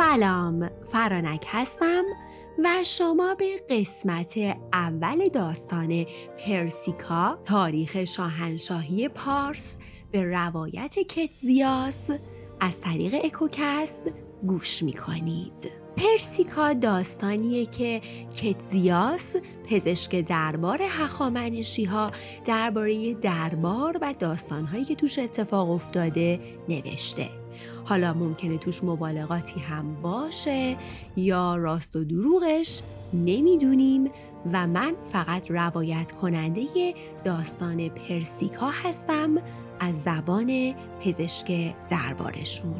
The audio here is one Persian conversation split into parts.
سلام فرانک هستم و شما به قسمت اول داستان پرسیکا تاریخ شاهنشاهی پارس به روایت کتزیاس از طریق اکوکست گوش می کنید. پرسیکا داستانیه که کتزیاس پزشک دربار هخامنشی ها درباره دربار و داستانهایی که توش اتفاق افتاده نوشته حالا ممکنه توش مبالغاتی هم باشه یا راست و دروغش نمی‌دونیم و من فقط روایت کننده داستان پرسیکا هستم از زبان پزشک دربارشون.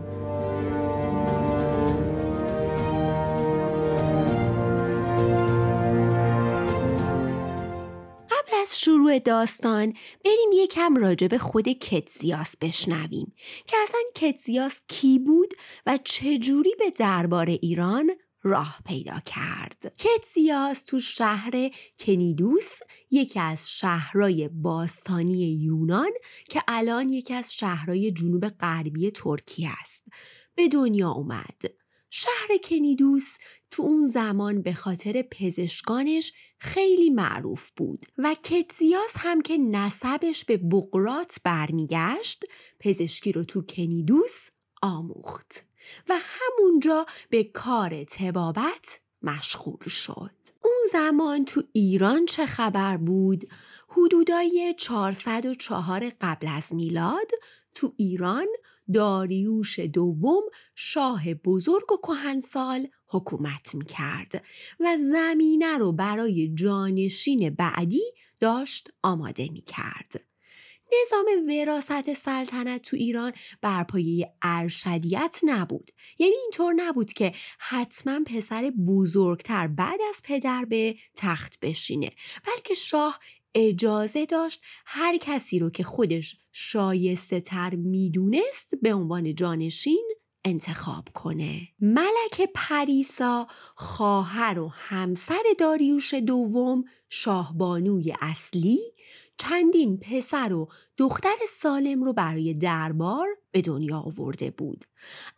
از شروع داستان بریم یکم راجع به خود کتزیاس بشنویم که اصلا کتزیاس کی بود و چجوری به دربار ایران راه پیدا کرد. کتزیاس تو شهر کنیدوس یکی از شهرهای باستانی یونان که الان یکی از شهرهای جنوب غربی ترکیه است. به دنیا اومد. شهر کنیدوس تو اون زمان به خاطر پزشکانش خیلی معروف بود و کتزیاس هم که نسبش به بقرات برمیگشت پزشکی رو تو کنیدوس آموخت و همونجا به کار تبابت مشغول شد. اون زمان تو ایران چه خبر بود؟ حدودای 404 قبل از میلاد تو ایران داریوش دوم شاه بزرگ و کهنسال حکومت می کرد و زمینه رو برای جانشین بعدی داشت آماده می کرد. نظام وراست سلطنت تو ایران بر پایه ارشدیت نبود یعنی اینطور نبود که حتما پسر بزرگتر بعد از پدر به تخت بشینه بلکه شاه اجازه داشت هر کسی رو که خودش شایسته تر می‌دونست به عنوان جانشین انتخاب کنه. ملک پریسا خواهر و همسر داریوش دوم شاهبانوی اصلی چندین پسر و دختر سالم رو برای دربار به دنیا آورده بود.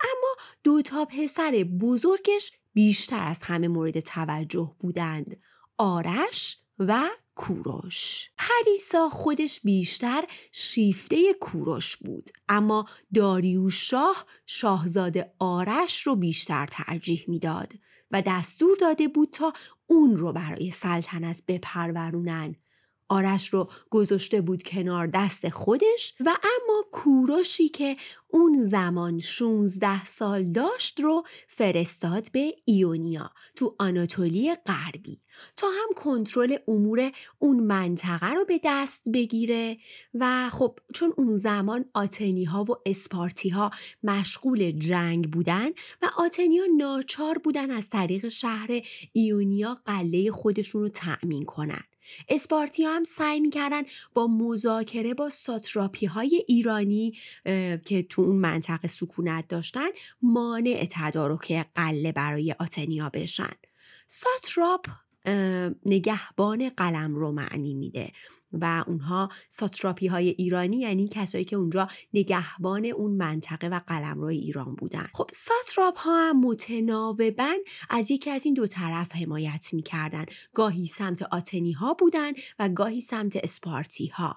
اما دو تا پسر بزرگش بیشتر از همه مورد توجه بودند آرش و کوروش. پریسا خودش بیشتر شیفته کوروش بود اما داریوش شاه شاهزاده آرش رو بیشتر ترجیح می‌داد و دستور داده بود تا اون رو برای سلطنت بپرورونن. آرش رو گذاشته بود کنار دست خودش و اما کوروشی که اون زمان 16 سال داشت رو فرستاد به ایونیا تو آناتولی غربی تا هم کنترل امور اون منطقه رو به دست بگیره و خب چون اون زمان آتنی ها و اسپارتی ها مشغول جنگ بودن و آتنی ها ناچار بودن از طریق شهر ایونیا قله خودشون رو تأمین کنن. اسپارتی هم سعی می‌کردن با مذاکره با ساتراپی های ایرانی که تو اون منطقه سکونت داشتن مانع تدارک قله برای آتنیا بشن. ساتراپ نگهبان قلم رو معنی میده. و اونها ساتراپی های ایرانی یعنی کسایی که اونجا نگهبان اون منطقه و روی ایران بودن. خب ساتراپ ها هم متناوبا از یکی از این دو طرف حمایت می‌کردن. گاهی سمت آتنی ها بودن و گاهی سمت اسپارتی ها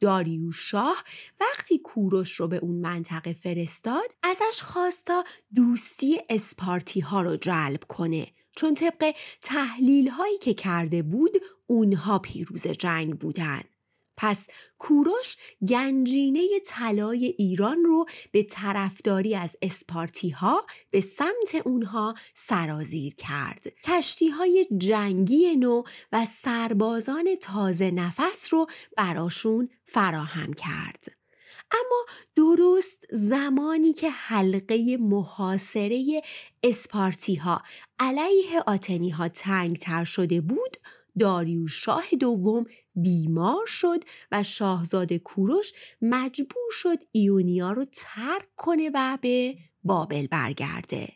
داریوش شاه وقتی کوروش رو به اون منطقه فرستاد ازش خواستا دوستی اسپارتی ها رو جلب کنه. چون طبق تحلیل هایی که کرده بود اونها پیروز جنگ بودن. پس کوروش گنجینه طلای ایران رو به طرفداری از اسپارتی ها به سمت اونها سرازیر کرد. کشتی های جنگی نو و سربازان تازه نفس رو براشون فراهم کرد. اما درست زمانی که حلقه محاصره اسپارتی ها علیه آتنی ها تنگ تر شده بود داریوش شاه دوم بیمار شد و شاهزاده کوروش مجبور شد ایونیا رو ترک کنه و به بابل برگرده.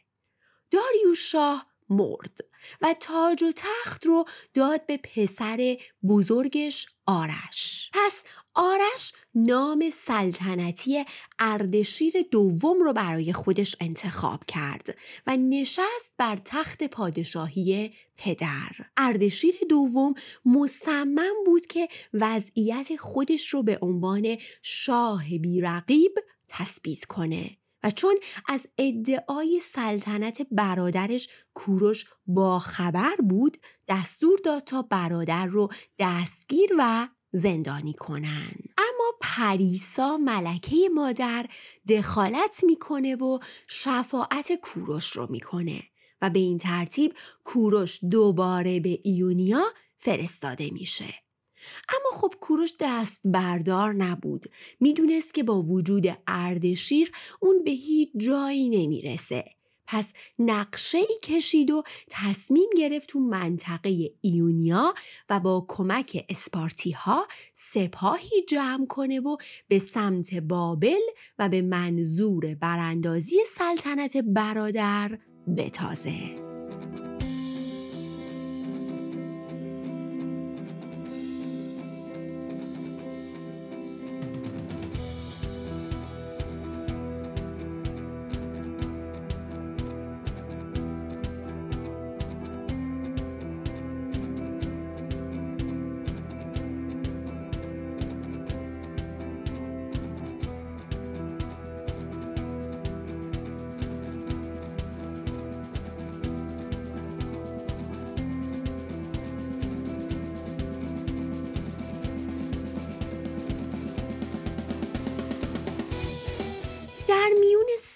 داریوش شاه مرد و تاج و تخت رو داد به پسر بزرگش آرش. پس آرش نام سلطنتی اردشیر دوم رو برای خودش انتخاب کرد و نشست بر تخت پادشاهی پدر. اردشیر دوم مصمم بود که وضعیت خودش رو به عنوان شاه بیرقیب تثبیت کنه و چون از ادعای سلطنت برادرش کوروش با خبر بود دستور داد تا برادر رو دستگیر و زندانی کنن. اما پریسا ملکه مادر دخالت می‌کنه و شفاعت کوروش رو می‌کنه و به این ترتیب کوروش دوباره به ایونیا فرستاده میشه. اما خب کوروش دست بردار نبود. می‌دونست که با وجود اردشیر اون به هیچ جایی نمی‌رسه. پس نقشه ای کشید و تصمیم گرفت تو منطقه ایونیا و با کمک اسپارتی ها سپاهی جمع کنه و به سمت بابل و به منظور براندازی سلطنت برادر بتازه.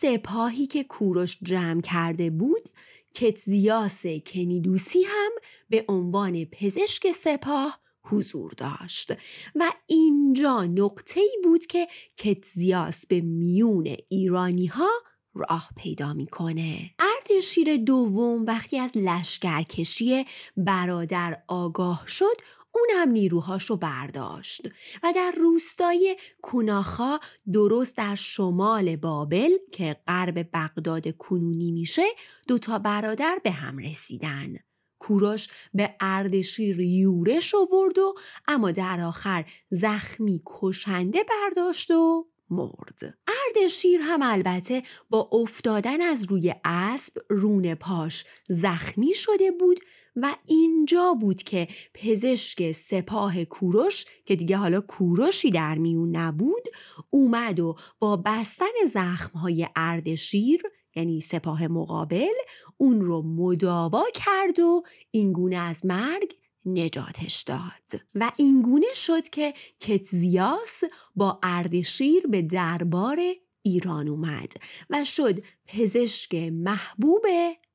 سپاهی که کوروش جمع کرده بود کتزیاس کنیدوسی هم به عنوان پزشک سپاه حضور داشت. و اینجا نقطه ای بود که کتزیاس به میون ایرانی ها راه پیدا می‌کنه. اردشیر دوم وقتی از لشکرکشی برادر آگاه شد اون هم نیروهاش رو برداشت و در روستای کوناخا درست در شمال بابل که غرب بغداد کنونی میشه دوتا برادر به هم رسیدن. کوروش به اردشیر یورش آورد و اما در آخر زخمی کشنده برداشت و مرد. اردشیر هم البته با افتادن از روی اسب رون پاش زخمی شده بود و اینجا بود که پزشک سپاه کوروش که دیگه حالا کوروشی در میون نبود اومد و با بستن زخمهای اردشیر یعنی سپاه مقابل اون رو مداوا کرد و اینگونه از مرگ نجاتش داد. و اینگونه شد که کتزیاس با اردشیر به دربار ایران اومد و شد پزشک محبوب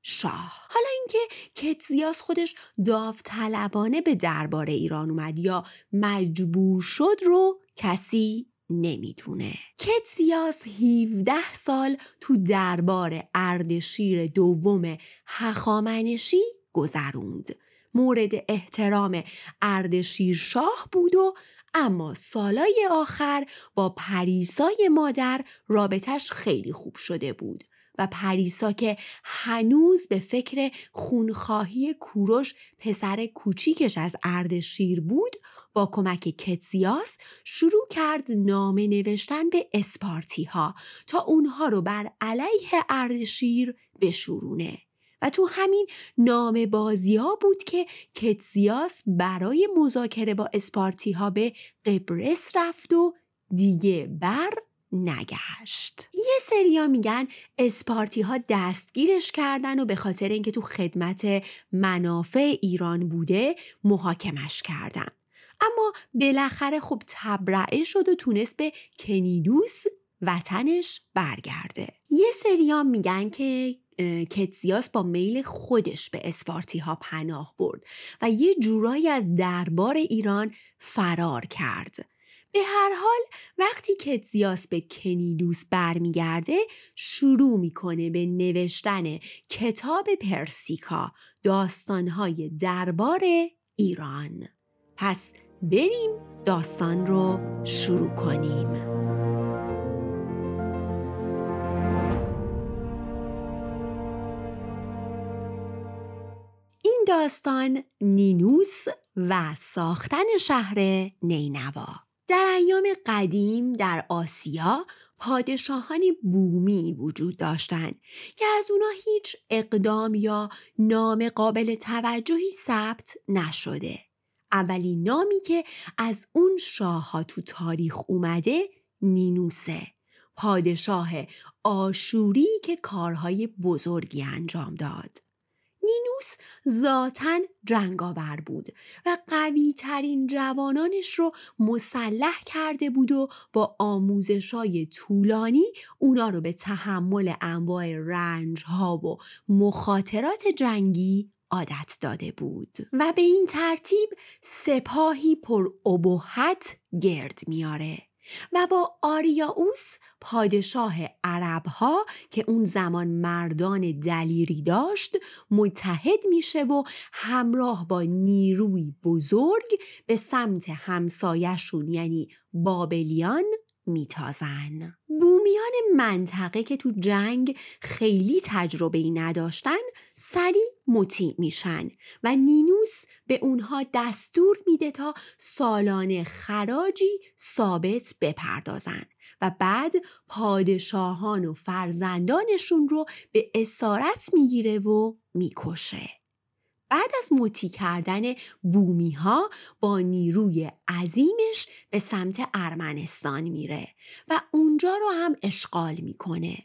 شاه. حالا اینکه کتزیاس خودش داوطلبانه به دربار ایران اومد یا مجبور شد رو کسی نمی‌دونه. کتزیاس 17 سال تو دربار اردشیر دوم هخامنشی گذروند. مورد احترام اردشیر شاه بود و اما سالای آخر با پریسای مادر رابطش خیلی خوب شده بود. و پریسا که هنوز به فکر خونخواهی کوروش پسر کوچیکش از اردشیر بود با کمک کتزیاس شروع کرد نامه نوشتن به اسپارتی ها تا اونها رو بر علیه اردشیر بشورونه. و تو همین نام بازی ها بود که کتزیاس برای مذاکره با اسپارتی ها به قبرس رفت و دیگه بر نگشت. یه سریا میگن اسپارتی ها دستگیرش کردن و به خاطر اینکه تو خدمت منافع ایران بوده محاکمش کردن. اما بالاخره خب تبرعه شد و تونست به کنیدوس وطنش برگرده. یه سریا میگن که کتزیاس با میل خودش به اسپارتی ها پناه برد و یه جورایی از دربار ایران فرار کرد. به هر حال وقتی کتزیاس به کنیدوس برمیگرده شروع می‌کنه به نوشتن کتاب پرسیکا داستانهای دربار ایران. پس بریم داستان رو شروع کنیم. این داستان نینوس و ساختن شهر نینوا. در ایام قدیم در آسیا پادشاهان بومی وجود داشتند که از اونا هیچ اقدام یا نام قابل توجهی ثبت نشده. اولین نامی که از اون شاه ها تو تاریخ اومده نینوسه. پادشاه آشوری که کارهای بزرگی انجام داد. نینوس ذاتا جنگاور بود و قوی ترین جوانانش رو مسلح کرده بود و با آموزشای طولانی اونا رو به تحمل انواع رنج ها و مخاطرات جنگی عادت داده بود. و به این ترتیب سپاهی پر ابهت گرد میاره و با آریاوس پادشاه عربها که اون زمان مردان دلیری داشت متحد میشه و همراه با نیروی بزرگ به سمت همسایشون یعنی بابلیان میتازن. بومیان منطقه که تو جنگ خیلی تجربه ای نداشتن سریع مطیع میشن و نینوس به اونها دستور میده تا سالانه خراجی ثابت بپردازن و بعد پادشاهان و فرزندانشون رو به اسارت می‌گیره و می‌کشه. بعد از مطی کردن بومی ها با نیروی عظیمش به سمت ارمنستان میره و اونجا رو هم اشغال می‌کنه.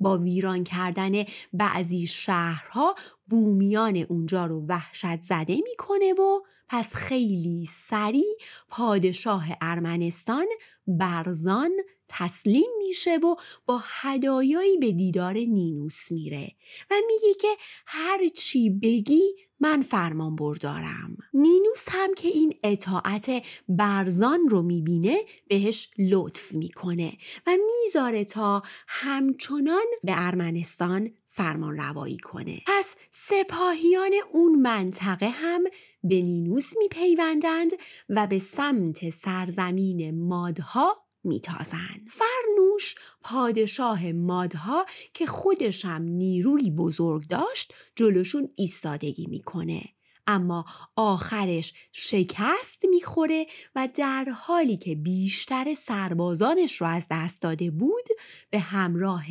با ویران کردن بعضی شهرها بومیان اونجا رو وحشت زده می‌کنه و پس خیلی سریع پادشاه ارمنستان برزان تسلیم میشه و با هدایایی به دیدار نینوس میره و میگه که هر چی بگی من فرمان بردارم. نینوس هم که این اطاعت برزان رو می‌بینه بهش لطف می‌کنه و می‌ذاره تا همچنان به ارمنستان فرمان روایی کنه. پس سپاهیان اون منطقه هم به نینوس میپیوندند و به سمت سرزمین مادها میتازن فرنوش پادشاه مادها که خودش هم نیروی بزرگ داشت جلوشون ایستادگی می‌کنه اما آخرش شکست می‌خوره و در حالی که بیشتر سربازانش رو از دست داده بود به همراه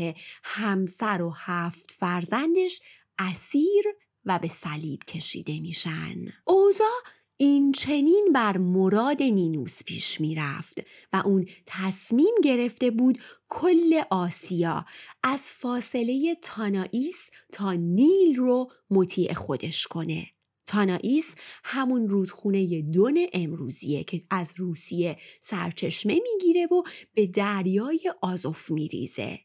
همسر و هفت فرزندش اسیر و به صلیب کشیده میشن. اوزا این چنین بر مراد نینوس پیش می رفت و اون تصمیم گرفته بود کل آسیا از فاصله تانائیس تا نیل رو مطیع خودش کنه. تانائیس همون رودخونه دون امروزیه که از روسیه سرچشمه می‌گیره و به دریای آزوف میریزه.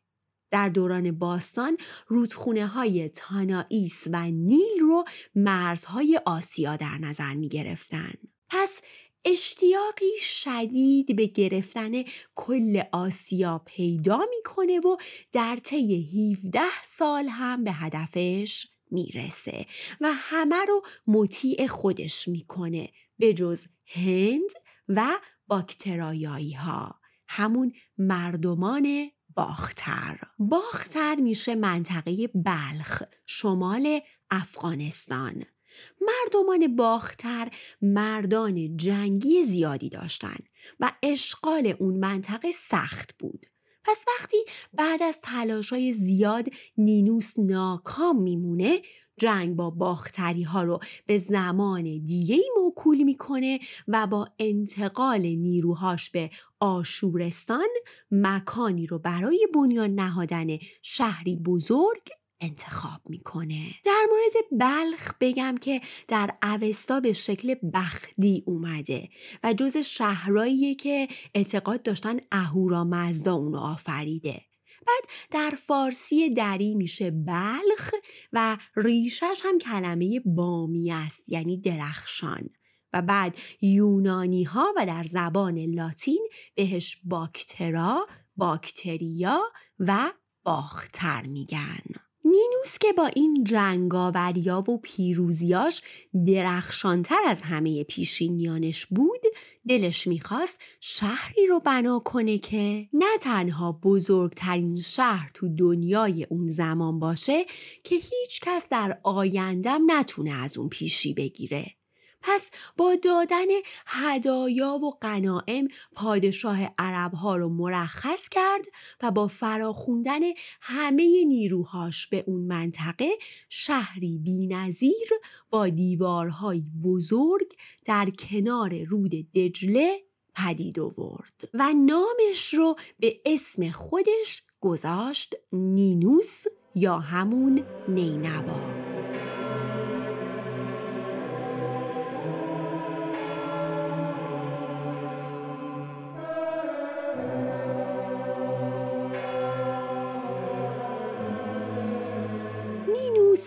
در دوران باستان رودخونه های تانائیس و نیل رو مرزهای آسیا در نظر می گرفتن. پس اشتیاقی شدید به گرفتن کل آسیا پیدا می‌کنه و در طی 17 سال هم به هدفش می‌رسه و همه رو مطیع خودش می‌کنه به جز هند و باکترایایی ها همون مردمان باختر. باختر میشه منطقه بلخ شمال افغانستان. مردمان باختر مردان جنگی زیادی داشتند و اشغال اون منطقه سخت بود. پس وقتی بعد از تلاشای زیاد نینوس ناکام میمونه جنگ با باختری ها رو به زمان دیگه موکول می‌کنه و با انتقال نیروهاش به آشورستان مکانی رو برای بنیان نهادن شهری بزرگ انتخاب می‌کنه. در مورد بلخ بگم که در اوستا به شکل بخدی اومده و جز شهرهاییه که اعتقاد داشتن اهورا مزدا اونو آفریده. بعد در فارسی دری میشه بلخ و ریشش هم کلمه بامی است یعنی درخشان و بعد یونانی ها و در زبان لاتین بهش باکترا، باکتریا و باختر میگن. نینوس که با این جنگاوریا و پیروزیاش درخشانتر از همه پیشینیانش بود دلش می‌خواست شهری رو بنا کنه که نه تنها بزرگترین شهر تو دنیای اون زمان باشه که هیچ کس در آیندم نتونه از اون پیشی بگیره. پس با دادن هدایا و قنائم پادشاه عرب ها رو مرخص کرد و با فراخوندن همه نیروهاش به اون منطقه شهری بینظیر با دیوارهای بزرگ در کنار رود دجله پدید آورد و نامش رو به اسم خودش گذاشت نینوس یا همون نینوا.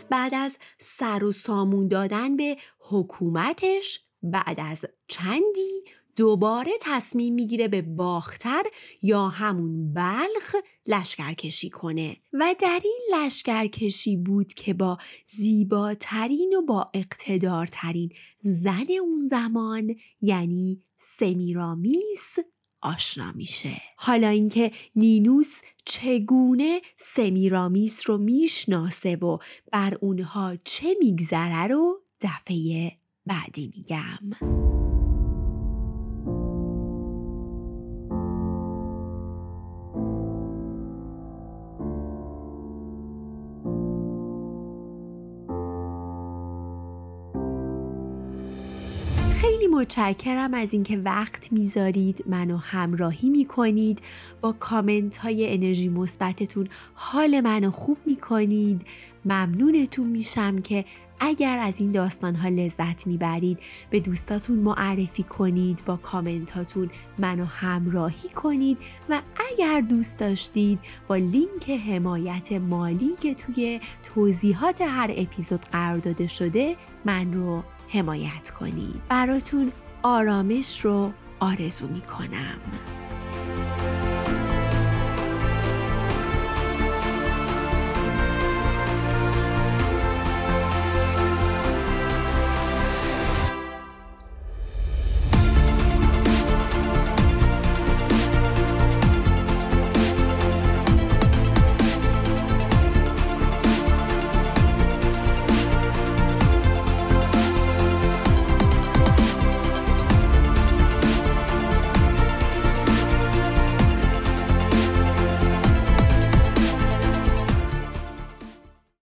بعد از سر و سامون دادن به حکومتش بعد از چندی دوباره تصمیم می‌گیره به باختر یا همون بلخ لشکرکشی کنه. و در این لشکرکشی بود که با زیباترین و با اقتدارترین زن اون زمان یعنی سمیرامیس آشنا میشه. حالا اینکه نینوس چگونه سمیرامیس رو می‌شناسه و بر اونها چه میگذره رو دفعه بعدی میگم. متشکرم از اینکه وقت می‌ذارید منو همراهی می‌کنید. با کامنت های انرژی مثبتتون حال منو خوب می‌کنید. ممنونتون میشم که اگر از این داستان ها لذت می‌برید به دوستاتون معرفی کنید با کامنتاتون منو همراهی کنید و اگر دوست داشتید با لینک حمایت مالی که توی توضیحات هر اپیزود قرار داده شده من رو حمایت کنید. براتون آرامش رو آرزو می کنم